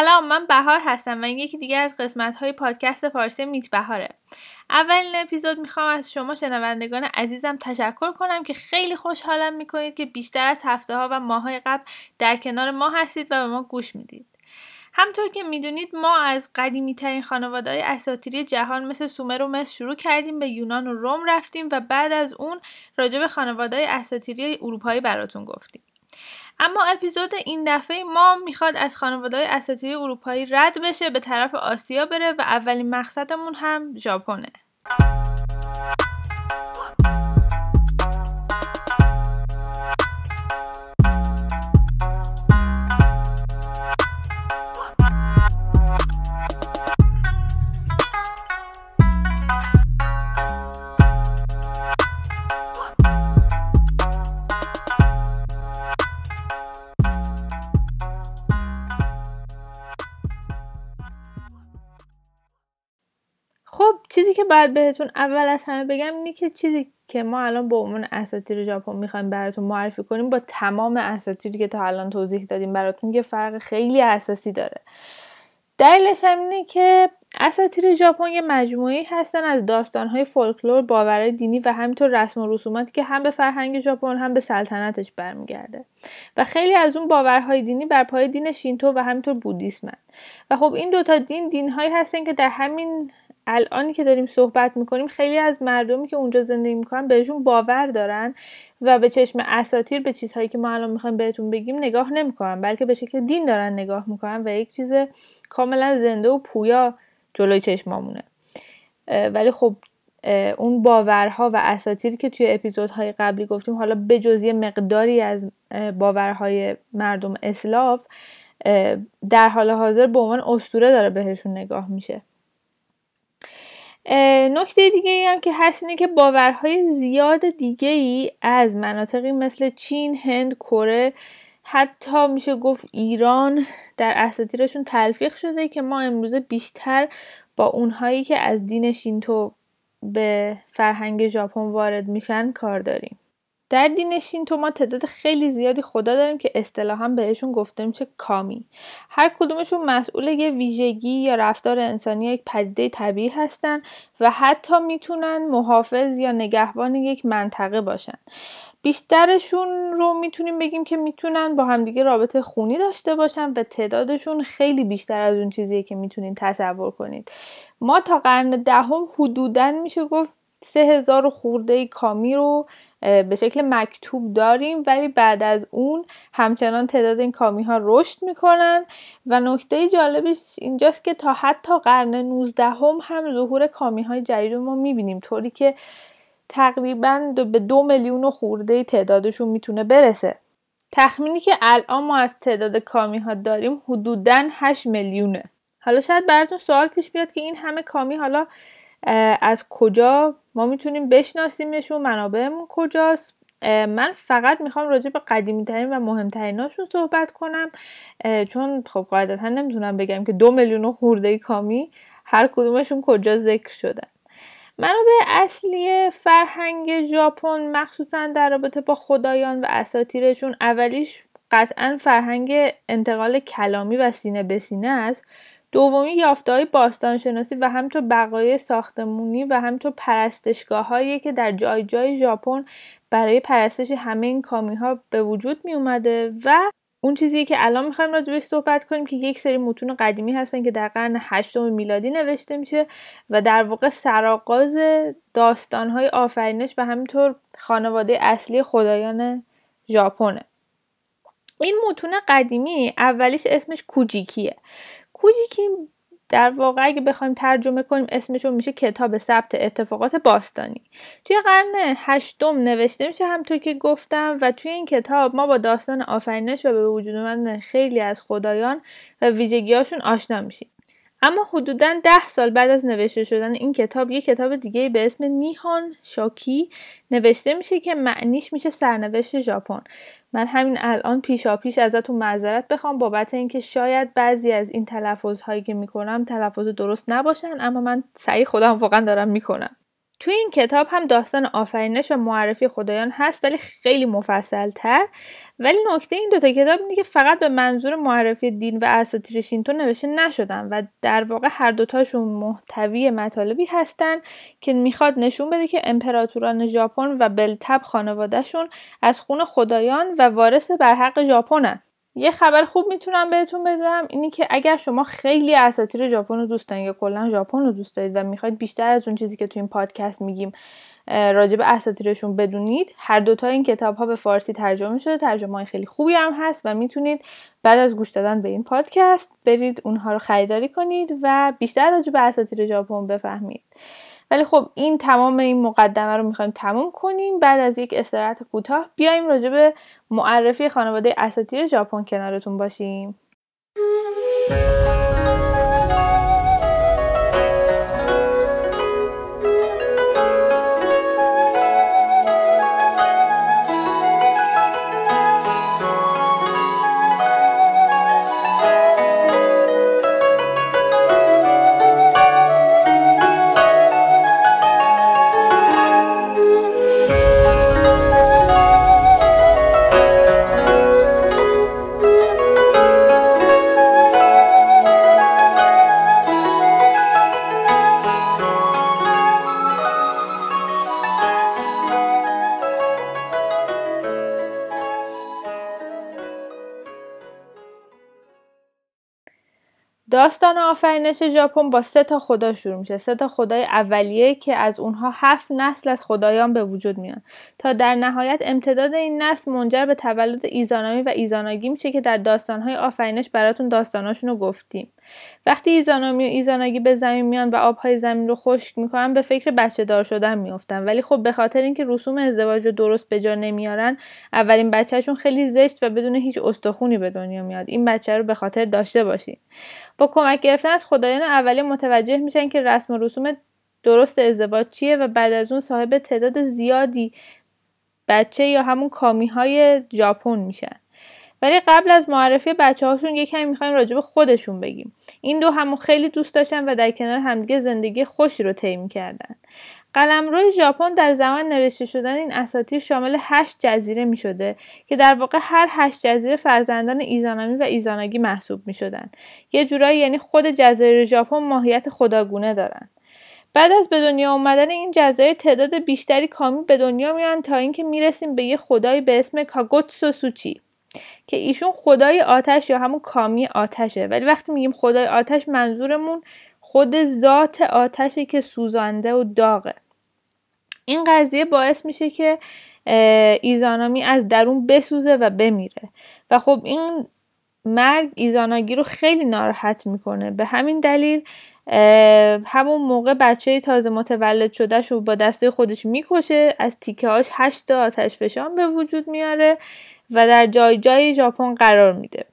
سلام من بهار هستم و این یکی دیگه از قسمت های پادکست پارسی میت بهاره. اولین اپیزود می‌خوام از شما شنوندگان عزیزم تشکر کنم که خیلی خوشحالم می‌کنید که بیشتر از هفته ها و ماه های قبل در کنار ما هستید و به ما گوش می‌دید. همطور که می‌دونید ما از قدیمی ترین خانواده های اساتیری جهان مثل سومر و مصر شروع کردیم به یونان و روم رفتیم و بعد از اون راجع به خانواده های اساتیری اروپایی براتون گفتیم. اما اپیزود این دفعه ما می‌خواد از خانواده های اساتیری اروپایی رد بشه به طرف آسیا بره و اولین مقصدمون هم ژاپنه. باید بهتون اول از همه بگم اینه که چیزی که ما الان به عنوان اساتیر ژاپن می‌خوایم براتون معرفی کنیم با تمام اساتیری که تا الان توضیح دادیم براتون یه فرق خیلی اساسی داره. دلیلش هم اینه که اساتیر ژاپن یه مجموعی هستن از داستانهای فولکلور باورهای دینی و همینطور رسم و رسوماتی که هم به فرهنگ ژاپن هم به سلطنتش برمیگرده. و خیلی از اون باورهای دینی بر پای دین شینتو و همینطور بودیسمن. و خب این دوتا دین دینهایی هستن که در همین الانی که داریم صحبت می‌کنیم خیلی از مردمی که اونجا زندگی می‌کنن بهشون باور دارن و به چشم اساتیر به چیزهایی که ما الان می‌خوایم بهتون بگیم نگاه نمی‌کنن بلکه به شکل دین دارن نگاه می‌کنن و یک چیز کاملا زنده و پویا جلوی چشمامونه. ولی خب اون باورها و اساتیری که توی اپیزودهای قبلی گفتیم حالا به جزی مقداری از باورهای مردم اسلاف در حال حاضر به عنوان اسطوره داره بهشون نگاه میشه. نکته دیگه ای هم که هست اینه که باورهای زیاد دیگه ای از مناطقی مثل چین، هند، کره حتی میشه گفت ایران در اساطیرشون تلفیق شده که ما امروزه بیشتر با اونهایی که از دین شینتو به فرهنگ ژاپن وارد میشن کار داریم. در دین شینتو ما تعداد خیلی زیادی خدا داریم که اصطلاحا بهشون گفته میشه کامی. هر کدومشون مسئول یه ویژگی یا رفتار انسانی یک پدیده طبیعی هستن و حتی می‌تونن محافظ یا نگهبان یک منطقه باشن. بیشترشون رو می‌تونیم بگیم که می‌تونن با همدیگه رابطه خونی داشته باشن و تعدادشون خیلی بیشتر از اون چیزیه که می‌تونین تصور کنید. ما تا قرن دهم حدودا میشه گفت سه هزار خورده کامی رو به شکل مکتوب داریم ولی بعد از اون همچنان تعداد این کامی ها رشد می‌کنن. و نکته جالبش اینجاست که تا حتی قرن 19 هم, هم ظهور کامی های جدید ما می‌بینیم طوری که تقریبا به دو میلیون خورده تعدادشون می‌تونه برسه. تخمینی که الان ما از تعداد کامی ها داریم حدودا 8 میلیونه. حالا شاید براتون سوال پیش بیاد که این همه کامی حالا از کجا ما می‌تونیم بشناسیمشون منابعمون کجاست؟ من فقط می‌خوام راجع به قدیمی ترین و مهمتریناشون صحبت کنم. چون خب قاعدتا نمی‌تونم بگم که دو میلیون و خورده کامی هر کدومشون کجا ذکر شدن منابع اصلی فرهنگ ژاپن مخصوصا در رابطه با خدایان و اساتیرشون اولیش قطعا فرهنگ انتقال کلامی و سینه به سینه است. دومی یافته‌های باستانشناسی و همینطور بقایای ساختمونی و همینطور پرستشگاههایی که در جای جای ژاپن برای پرستش همه این کامی ها به وجود می اومده و اون چیزی که الان می‌خوایم راجبش صحبت کنیم که یک سری متون قدیمی هستن که در قرن هشتم میلادی نوشته میشه و در واقع سرآغاز داستانهای آفرینش و همینطور خانواده اصلی خدایان ژاپنه. این متون قدیمی اولیش اسمش کوجیکیه. کوجیکی در واقع اگه بخوایم ترجمه کنیم اسمشون میشه کتاب ثبت اتفاقات باستانی. توی قرن هشتم نوشته میشه همطور که گفتم و توی این کتاب ما با داستان آفرینش و به وجود اومدن خیلی از خدایان و ویژگیهاشون آشنا میشیم. اما حدودا ده سال بعد از نوشته شدن این کتاب یک کتاب دیگه به اسم نیهان شاکی نوشته میشه که معنیش میشه سرنوشت ژاپن. من همین الان پیشا پیش ازتون معذرت بخوام بابت اینکه شاید بعضی از این تلفظ هایی که می‌کنم تلفظ درست نباشن اما من سعی خودم واقعا دارم می‌کنم. توی این کتاب هم داستان آفرینش و معرفی خدایان هست ولی خیلی مفصل تر ولی نکته این دوتا کتاب اینه که فقط به منظور معرفی دین و اساطیر شینتو نوشته نشدن و در واقع هر دوتاشون محتوی مطالبی هستن که می‌خواد نشون بده که امپراتوران ژاپن و بلتب خانوادهشون از خون خدایان و وارث برحق ژاپنن. یه خبر خوب می‌تونم بهتون بدم اینی که اگر شما خیلی اساطیر ژاپن رو دوست دارید یا کلا ژاپن رو دوست دارید و می‌خواید بیشتر از اون چیزی که تو این پادکست میگیم راجع به اساطیرشون بدونید هر دوتا این کتاب ها به فارسی ترجمه شده ترجمه های خیلی خوبی هم هست و می‌تونید بعد از گوش دادن به این پادکست برید اونها رو خریداری کنید و بیشتر راجع به اساطیر ژاپن بفهمید. ولی خب این تمام این مقدمه رو می‌خوایم تموم کنیم. بعد از یک استراحت کوتاه بیایم راجع به معرفی خانواده اساتیر ژاپن کنارتون باشیم. داستان آفرینش ژاپن با سه تا خدا شروع میشه. سه تا خدای اولیه که از اونها هفت نسل از خدایان به وجود میان. تا در نهایت امتداد این نسل منجر به تولد ایزانامی و ایزاناگی میشه که در داستانهای آفرینش براتون داستاناشون رو گفتیم. وقتی ایزانامی و ایزاناگی به زمین میان و آبهای زمین رو خشک می‌کنن به فکر بچه دار شدن میفتن ولی خب به خاطر اینکه رسوم ازدواج رو درست به جا نمیارن اولین بچهشون خیلی زشت و بدون هیچ استخونی به دنیا میاد. این بچه رو به خاطر داشته باشین. با کمک گرفتن از خدایان اولیه متوجه میشن که رسم و رسوم درست ازدواج چیه و بعد از اون صاحب تعداد زیادی بچه یا همون کامی های ژاپن میشن. ولی قبل از معرفی بچه هاشون یه کمی می‌خوایم راجع به خودشون بگیم. این دو همو خیلی دوست داشتن و در کنار همدیگه زندگی خوشی رو طی کردن قلمرو ژاپن در زمان نوشته شدن این اساطیر شامل هشت جزیره می شده که در واقع هر هشت جزیره فرزندان ایزانامی و ایزاناگی محسوب می شدن. یه جورایی یعنی خود جزایر ژاپن ماهیت خداگونه دارن. بعد از به دنیا آمدن این جزایر تعداد بیشتری کامی به دنیا میان تا اینکه می‌رسیم به یه خدایی به اسم کاگوتسو سوچی که ایشون خدای آتش یا همون کامی آتشه ولی وقتی میگیم خدای آتش منظورمون خود ذات آتشی که سوزانده و داغه. این قضیه باعث میشه که ایزانامی از درون بسوزه و بمیره. و خب این مرگ ایزاناگی رو خیلی ناراحت می‌کنه. به همین دلیل همون موقع بچه تازه متولد شده رو با دسته خودش می‌کشه. از تیکه هاش هشت آتش فشان به وجود میاره و در جای جای ژاپن قرار میده.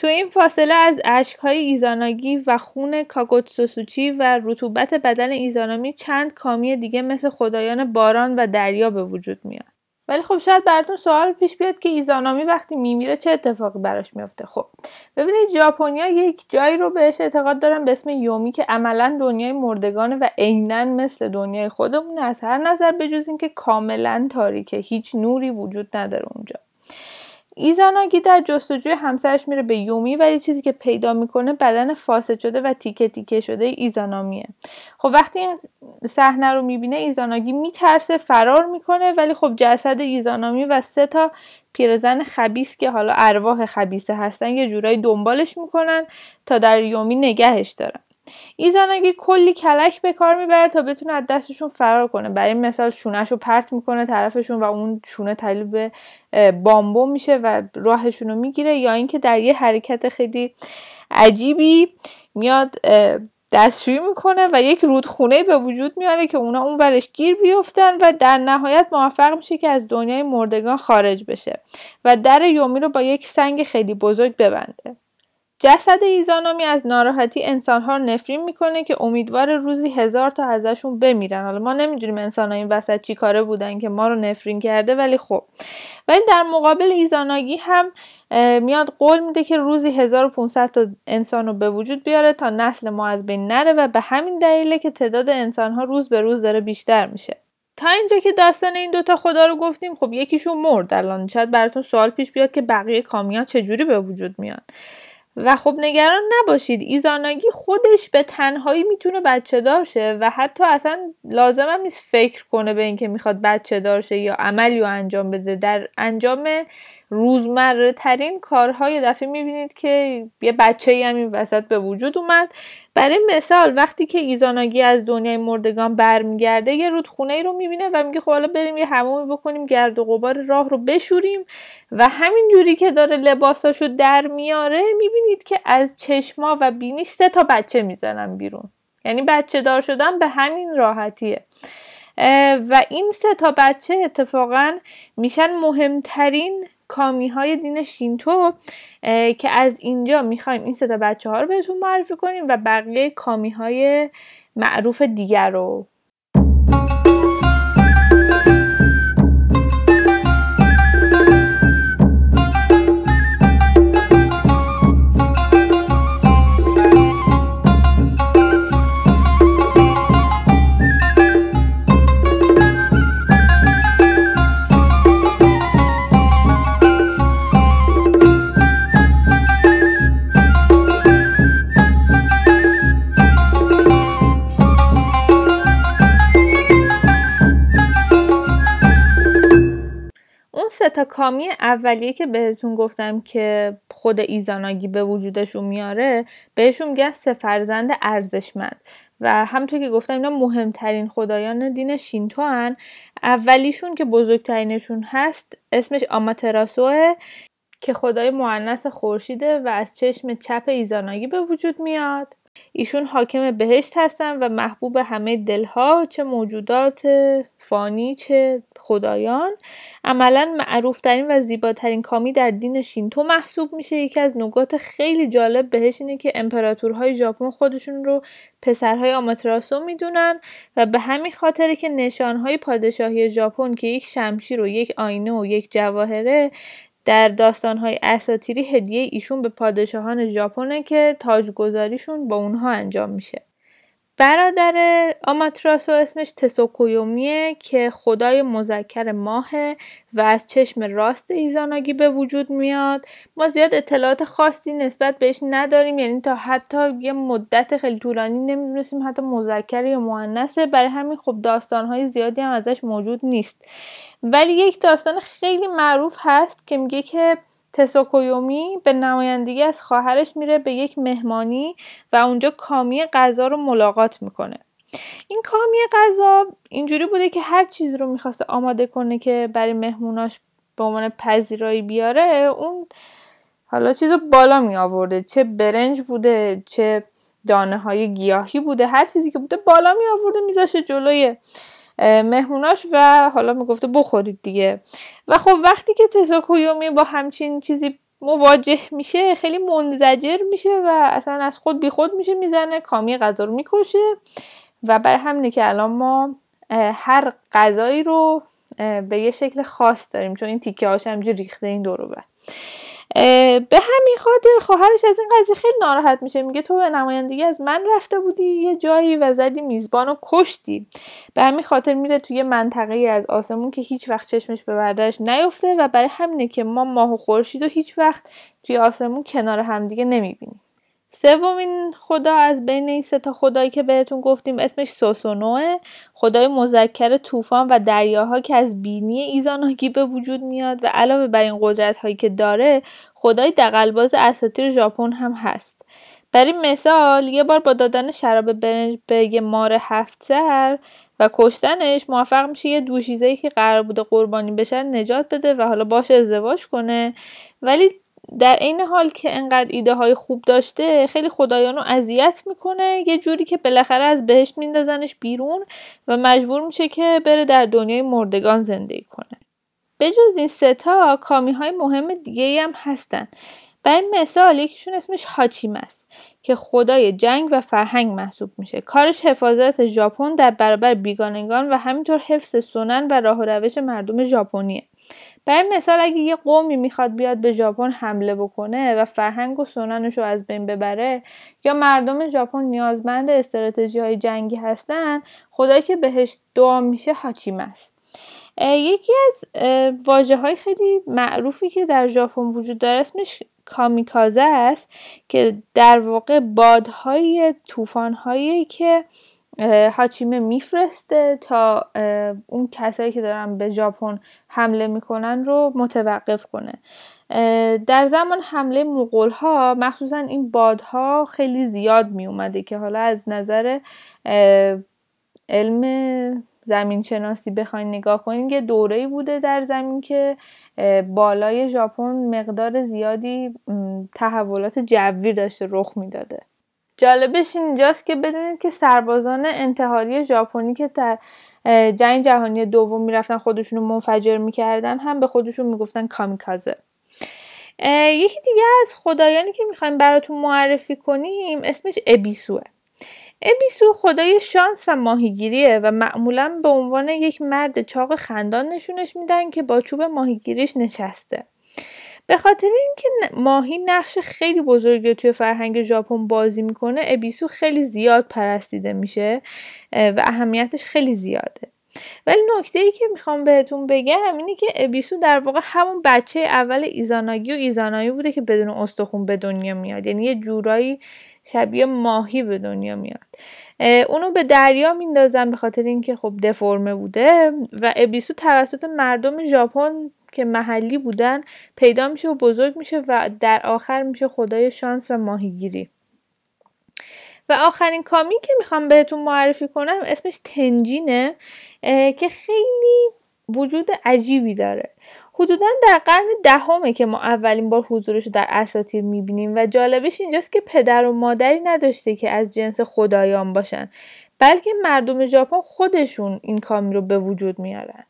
تو این فاصله از اشکهای ایزاناگی و خون کاگوتسوسوچی و رطوبت بدن ایزانامی چند کامی دیگه مثل خدایان باران و دریا به وجود میاد. ولی خب شاید براتون سوال پیش بیاد که ایزانامی وقتی میمیره چه اتفاقی براش میافته. خب ببینید ژاپنیا یک جایی رو بهش اعتقاد دارن به اسم یومی که عملا دنیای مردگانه و عینا مثل دنیای خودمون از هر نظر بجز اینکه کاملا تاریکه هیچ نوری وجود نداره اونجا. ایزاناگی در جستجوی همسرش میره به یومی ولی چیزی که پیدا می‌کنه بدن فاسد شده و تیکه تیکه شده ایزانامیه. خب وقتی این صحنه رو می‌بینه ایزاناگی میترسه فرار می‌کنه ولی خب جسد ایزانامی و سه تا پیرزن خبیس که حالا ارواح خبیسه هستن یه جورایی دنبالش می‌کنن تا در یومی نگهش دارن. ایزاناگی کلی کلک به کار می‌بره تا بتونه از دستشون فرار کنه. برای مثال شونهش رو پرت می‌کنه طرفشون و اون شونه تبدیل به بامبو میشه و راهشون رو می‌گیره یا اینکه در یه حرکت خیلی عجیبی میاد دستشویی می‌کنه و یک رودخونه به وجود میاره که اونا اون برش گیر بیفتن و در نهایت موفق میشه که از دنیای مردگان خارج بشه و در یومی رو با یک سنگ خیلی بزرگ ببنده. جسد ایزانامی از ناراحتی انسانها رو نفرین می‌کنه که امیدوار روزی هزار تا ازشون بمیرن. حالا ما نمی‌دونیم انسان این وسط چی کاره بودن که ما رو نفرین کرده ولی خب. ولی در مقابل ایزاناگی هم میاد قول میده که روزی 1500 تا انسان رو به وجود بیاره تا نسل ما از بین نره و به همین دلیله که تعداد انسان ها روز به روز داره بیشتر میشه. تا اینجا که داستان این دوتا خدا رو گفتیم خب یکیشون مرد الان. شاید براتون سوال پیش بیاد که بقیه کامیا چجوری به وجود میان. و خب نگران نباشید. ایزاناگی خودش به تنهایی می‌تونه بچه دار شه و حتی اصلا لازم هم نیست فکر کنه به اینکه می‌خواد بچه دار شه یا عملی رو انجام بده. در انجام روزمره ترین کارهای دفعه می‌بینید که یه بچه هم این وسط به وجود اومد. برای مثال وقتی که ایزاناگی از دنیای مردگان برمیگرده یه رودخونه ای رو می‌بینه و میگه خب حالا بریم یه همومی بکنیم گرد و غبار راه رو بشوریم و همین جوری که داره لباساشو در میاره می‌بینید که از چشما و بینی سه تا بچه می‌زنن بیرون. یعنی بچه دار شدن به همین راحتیه. و این سه تا بچه اتفاقا میشن مهمترین کامی های دین شینتو که از اینجا می‌خوایم این سه تا بچه ها رو بهتون معرفی کنیم و بقیه کامی های معروف دیگر رو کامی اولیه که بهتون گفتم که خود ایزاناگی به وجودشون میاره بهشون میگن سه فرزند ارزشمند و همونطور که گفتم اینا مهمترین خدایان دین شینتو هن. اولیشون که بزرگترینشون هست اسمش آماتراسوه که خدای معنس خورشیده و از چشم چپ ایزاناگی به وجود میاد ایشون حاکم بهشت هستن و محبوب همه دلها چه موجودات فانی چه خدایان. عملا معروفترین و زیباترین کامی در دین شینتو محسوب میشه. یکی از نکات خیلی جالب بهش اینه که امپراتورهای ژاپن خودشون رو پسرهای آماتراسو می‌دونن و به همین خاطره که نشانهای پادشاهی ژاپن که یک شمشیر و یک آینه و یک جواهره در داستانهای اساتیری هدیه ایشون به پادشاهان ژاپنه که تاجگذاریشون با اونها انجام میشه. برادر آماتراسو اسمش تسوکویومیه که خدای مذکر ماهه و از چشم راست ایزاناگی به وجود میاد. ما زیاد اطلاعات خاصی نسبت بهش نداریم یعنی تا حتی یه مدت خیلی طولانی نمی‌دونستیم حتی مذکر یا مؤنثه. برای همین خب داستانهای زیادی هم ازش موجود نیست. ولی یک داستان خیلی معروف هست که میگه که تسوکویومی به نمایندگی از خواهرش میره به یک مهمانی و اونجا کامی غذا رو ملاقات می‌کنه. این کامی غذا اینجوری بوده که هر چیز رو می‌خواسته آماده کنه که برای مهموناش به عنوان پذیرایی بیاره اون حالا چیز رو بالا می آورده چه برنج بوده چه دانه های گیاهی بوده هر چیزی که بوده بالا می آورده میذاشه جلوی مهموناش و حالا می‌گفته بخورید دیگه. و خب وقتی که تساکویومی با همچین چیزی مواجه میشه خیلی منزجر میشه و اصلا از خود بی خود میشه می‌زنه کامی غذا رو می‌کشه. و بر همینه که الان ما هر غذایی رو به یه شکل خاص داریم چون این تیکه هاش همجور ریخته این دورو بر. به همین خاطر خواهرش از این قضیه خیلی ناراحت میشه. میگه تو به نمایندگی از من رفته بودی یه جایی و زدی میزبان و کشتی. به همین خاطر میره توی منطقه از آسمون که هیچ وقت چشمش به بردش نیفته و برای همینه که ما ماه و خورشید و هیچ وقت توی آسمون کنار همدیگه نمی‌بینیم. سومین خدا از بین این سه تا خدایی که بهتون گفتیم اسمش سوسونوه. خدای مذکر طوفان و دریاها که از بینی ایزاناگی به وجود میاد و علاوه بر این قدرت هایی که داره خدای دقلباز اساطیر ژاپن هم هست. برای مثال یه بار با دادن شراب برنج به یه مار هفت سر و کشتنش موفق میشه یه دوشیزه که قرار بوده قربانی بشه نجات بده و حالا باش ازدواج کنه. ولی در این حال که انقدر ایده های خوب داشته خیلی خدایان رو اذیت می‌کنه. یه جوری که بالاخره از بهشت میندازنش بیرون و مجبور میشه که بره در دنیای مردگان زندگی کنه. به جز این ستا کامی های مهم دیگه هم هستن. برای مثال یکیشون اسمش هاچیم است که خدای جنگ و فرهنگ محسوب میشه. کارش حفاظت ژاپن در برابر بیگانگان و همینطور حفظ سنن و راه و روش مردم ژاپنیه. برای مثال اگه یه قومی می‌خواد بیاد به ژاپن حمله بکنه و فرهنگ و سننش رو از بین ببره یا مردم ژاپن نیازمند استراتژی های جنگی هستن خدایی که بهش دعا میشه هاچیمه است. یکی از واجه های خیلی معروفی که در ژاپن وجود داره اسمش کامیکازه است که در واقع بادهای طوفانهایی که هاچیمه میفرسته تا اون کسایی که دارن به ژاپن حمله می‌کنن رو متوقف کنه. در زمان حمله مغول ها مخصوصا این بادها خیلی زیاد می اومده که حالا از نظر علم زمین شناسی بخواین نگاه کنین یه دوره بوده در زمین که بالای ژاپن مقدار زیادی تحولات جوی داشته رخ می‌داده. جالبش اینجاست که بدونید که سربازان انتحاری ژاپنی که در جنگ جهانی دوم می‌رفتن خودشون رو منفجر می‌کردن هم به خودشون می‌گفتن کامیکازه. یکی دیگه از خدایانی که می‌خوایم براتون معرفی کنیم اسمش ابیسوه. ابیسو خدای شانس و ماهیگیریه و معمولا به عنوان یک مرد چاق خندان نشونش میدن که با چوب ماهیگیریش نشسته. به خاطر اینکه ماهی نقش خیلی بزرگی توی فرهنگ ژاپن بازی می‌کنه ابیسو خیلی زیاد پرستیده میشه و اهمیتش خیلی زیاده. ولی نکته ای که می‌خوام بهتون بگم اینه که ابیسو در واقع همون بچه اول ایزاناگی و ایزانایی بوده که بدون استخون به دنیا میاد. یعنی یه جورایی شبیه ماهی به دنیا میاد. اونو به دریا میندازن به خاطر اینکه خب دفرمه بوده و ابیسو توسط مردم ژاپن که محلی بودن پیدا میشه و بزرگ میشه و در آخر میشه خدای شانس و ماهیگیری. و آخرین کامی که می‌خوام بهتون معرفی کنم اسمش تنجینه که خیلی وجود عجیبی داره. حدودا در قرن دهمه که ما اولین بار حضورش رو در اساتیر می‌بینیم و جالبش اینجاست که پدر و مادری نداشته که از جنس خدایان باشن بلکه مردم ژاپن خودشون این کامی رو به وجود میارن.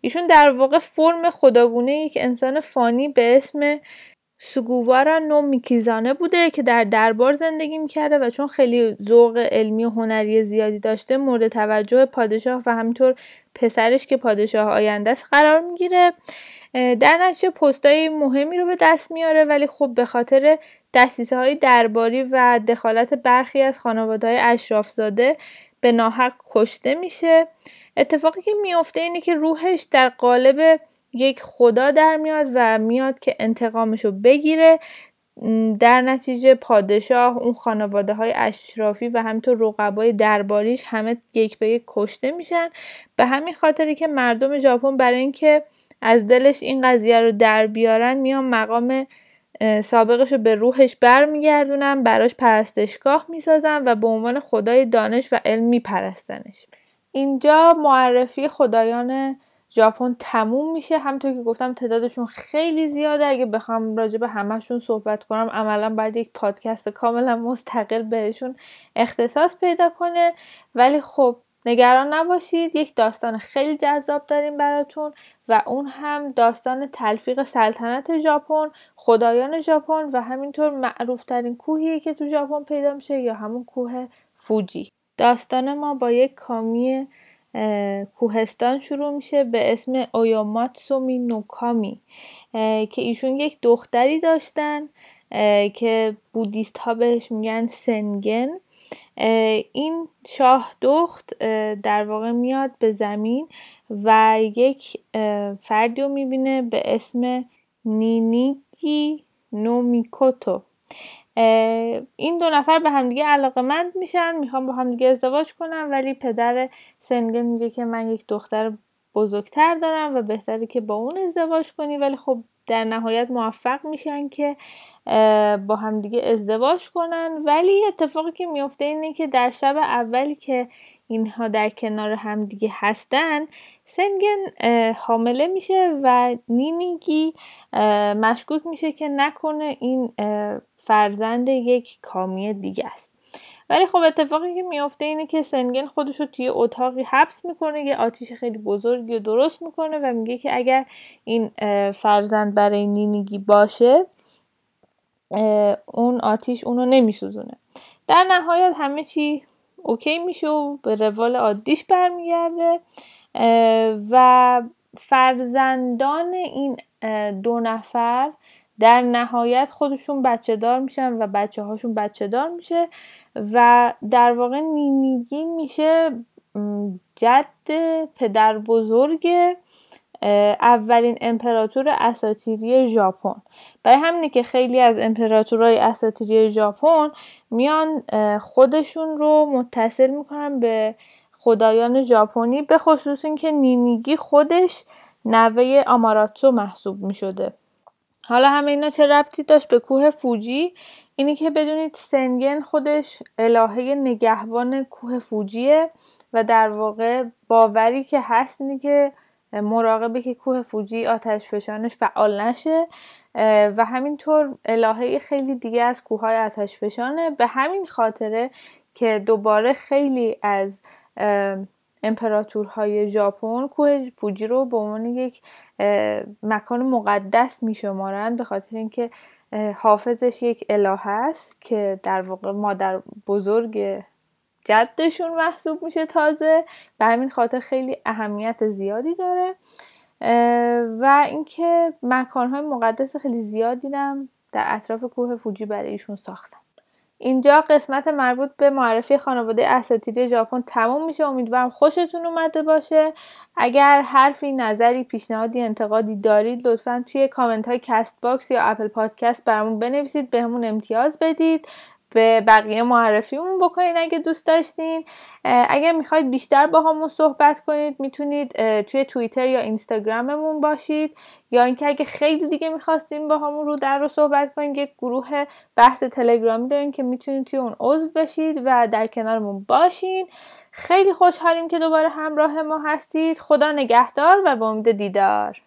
ایشون در واقع فرم خداگونه یک انسان فانی به اسم سوگوارا نو میکیزانه بوده که در دربار زندگی می‌کرده و چون خیلی ذوق علمی و هنری زیادی داشته مورد توجه پادشاه و همینطور پسرش که پادشاه آینده است قرار می‌گیره. در نتیجه پستای مهمی رو به دست میاره ولی خب به خاطر دستیسه های درباری و دخالت برخی از خانواده های اشرافزاده به ناحق کشته میشه. اتفاقی که میافته اینه که روحش در قالب یک خدا در میاد و میاد که انتقامش رو بگیره. در نتیجه پادشاه اون خانواده های اشرافی و همینطور رقبای درباریش همه یک به یک کشته میشن. به همین خاطری که مردم ژاپن برای اینکه از دلش این قضیه رو در بیارن میان مقام سابقش رو به روحش برمیگردونن براش پرستشگاه می‌سازن و به عنوان خدای دانش و علم میپرستنش. اینجا معرفی خدایان ژاپن تموم میشه. همونطور که گفتم تعدادشون خیلی زیاده. اگه بخوام راجع به همهشون صحبت کنم عملا باید یک پادکست کاملا مستقل بهشون اختصاص پیدا کنه. ولی خب نگران نباشید. یک داستان خیلی جذاب داریم براتون و اون هم داستان تلفیق سلطنت ژاپن خدایان ژاپن و همینطور معروفترین کوهیه که تو ژاپن پیدا میشه یا همون کوه فوجی. داستان ما با یک کامی کوهستان شروع میشه به اسم اویاماتسومی نوکامی که ایشون یک دختری داشتن که بودیست ها بهش میگن سنگن. این شاه دخت در واقع میاد به زمین و یک فردی رو می‌بینه به اسم نینیگی نومیکوتو. این دو نفر به همدیگه علاقه مند میشن می‌خوام با همدیگه ازدواج کنم ولی پدر سنگن میگه که من یک دختر بزرگتر دارم و بهتره که با اون ازدواج کنی. ولی خب در نهایت موفق میشن که با همدیگه ازدواج کنن. ولی اتفاقی که میفته اینه که در شب اولی که اینها در کنار همدیگه هستن سنگن حامله میشه و نینیگی مشکوک میشه که نکنه این فرزند یک کامی دیگه است. ولی خب اتفاقی که میافته اینه که سنگن خودش رو توی اتاقی حبس می‌کنه یه آتیش خیلی بزرگی رو درست می‌کنه و میگه که اگر این فرزند برای نینیگی باشه اون آتیش اونو نمیسوزونه. در نهایت همه چی اوکی میشه و به روال عادیش برمیگرده و فرزندان این دو نفر در نهایت خودشون بچه دار میشن و بچه هاشون بچه دار میشه و در واقع نینیگی میشه جد پدر بزرگ اولین امپراتور اساتیری ژاپن. برای همینه که خیلی از امپراتورهای اساتیری ژاپن میان خودشون رو متصل می‌کنن به خدایان ژاپنی به خصوص اینکه نینیگی خودش نوه آماراتسو محسوب می‌شده. حالا همه اینا چه ربطی داشت به کوه فوجی؟ اینی که بدونید سنگن خودش الهه نگهبان کوه فوجیه و در واقع باوری که هست اینه که مراقبه که کوه فوجی آتش فشانش فعال نشه و همینطور الهه خیلی دیگه از کوههای آتش فشانه. به همین خاطره که دوباره خیلی از امپراتورهای ژاپن کوه فوجی رو به عنوان یک مکان مقدس میشمارند به خاطر اینکه حافظش یک اله است که در واقع مادر بزرگ جدشون محسوب میشه تازه. به همین خاطر خیلی اهمیت زیادی داره. و اینکه مکانهای مقدس خیلی زیادی هم در اطراف کوه فوجی برای ایشون ساختن. اینجا قسمت مربوط به معرفی خانواده اساطیری ژاپن تموم میشه. امیدوارم خوشتون اومده باشه. اگر حرفی نظری پیشنهادی انتقادی دارید لطفا توی کامنت های Castbox یا Apple Podcast برامون بنویسید. بهمون امتیاز بدید. به بقیه معرفیمون بکنید اگه دوست داشتین. اگر می‌خواید بیشتر باهامون صحبت کنید می‌تونید توی توییتر یا اینستاگراممون باشید. یا اینکه اگه خیلی دیگه می‌خواستید باهامون رو در رو صحبت کنید یک گروه بحث تلگرامی داریم که می‌تونید توی اون عضو بشید و در کنارمون باشین. خیلی خوشحالیم که دوباره همراه ما هستید. خدا نگهدار و به امید دیدار.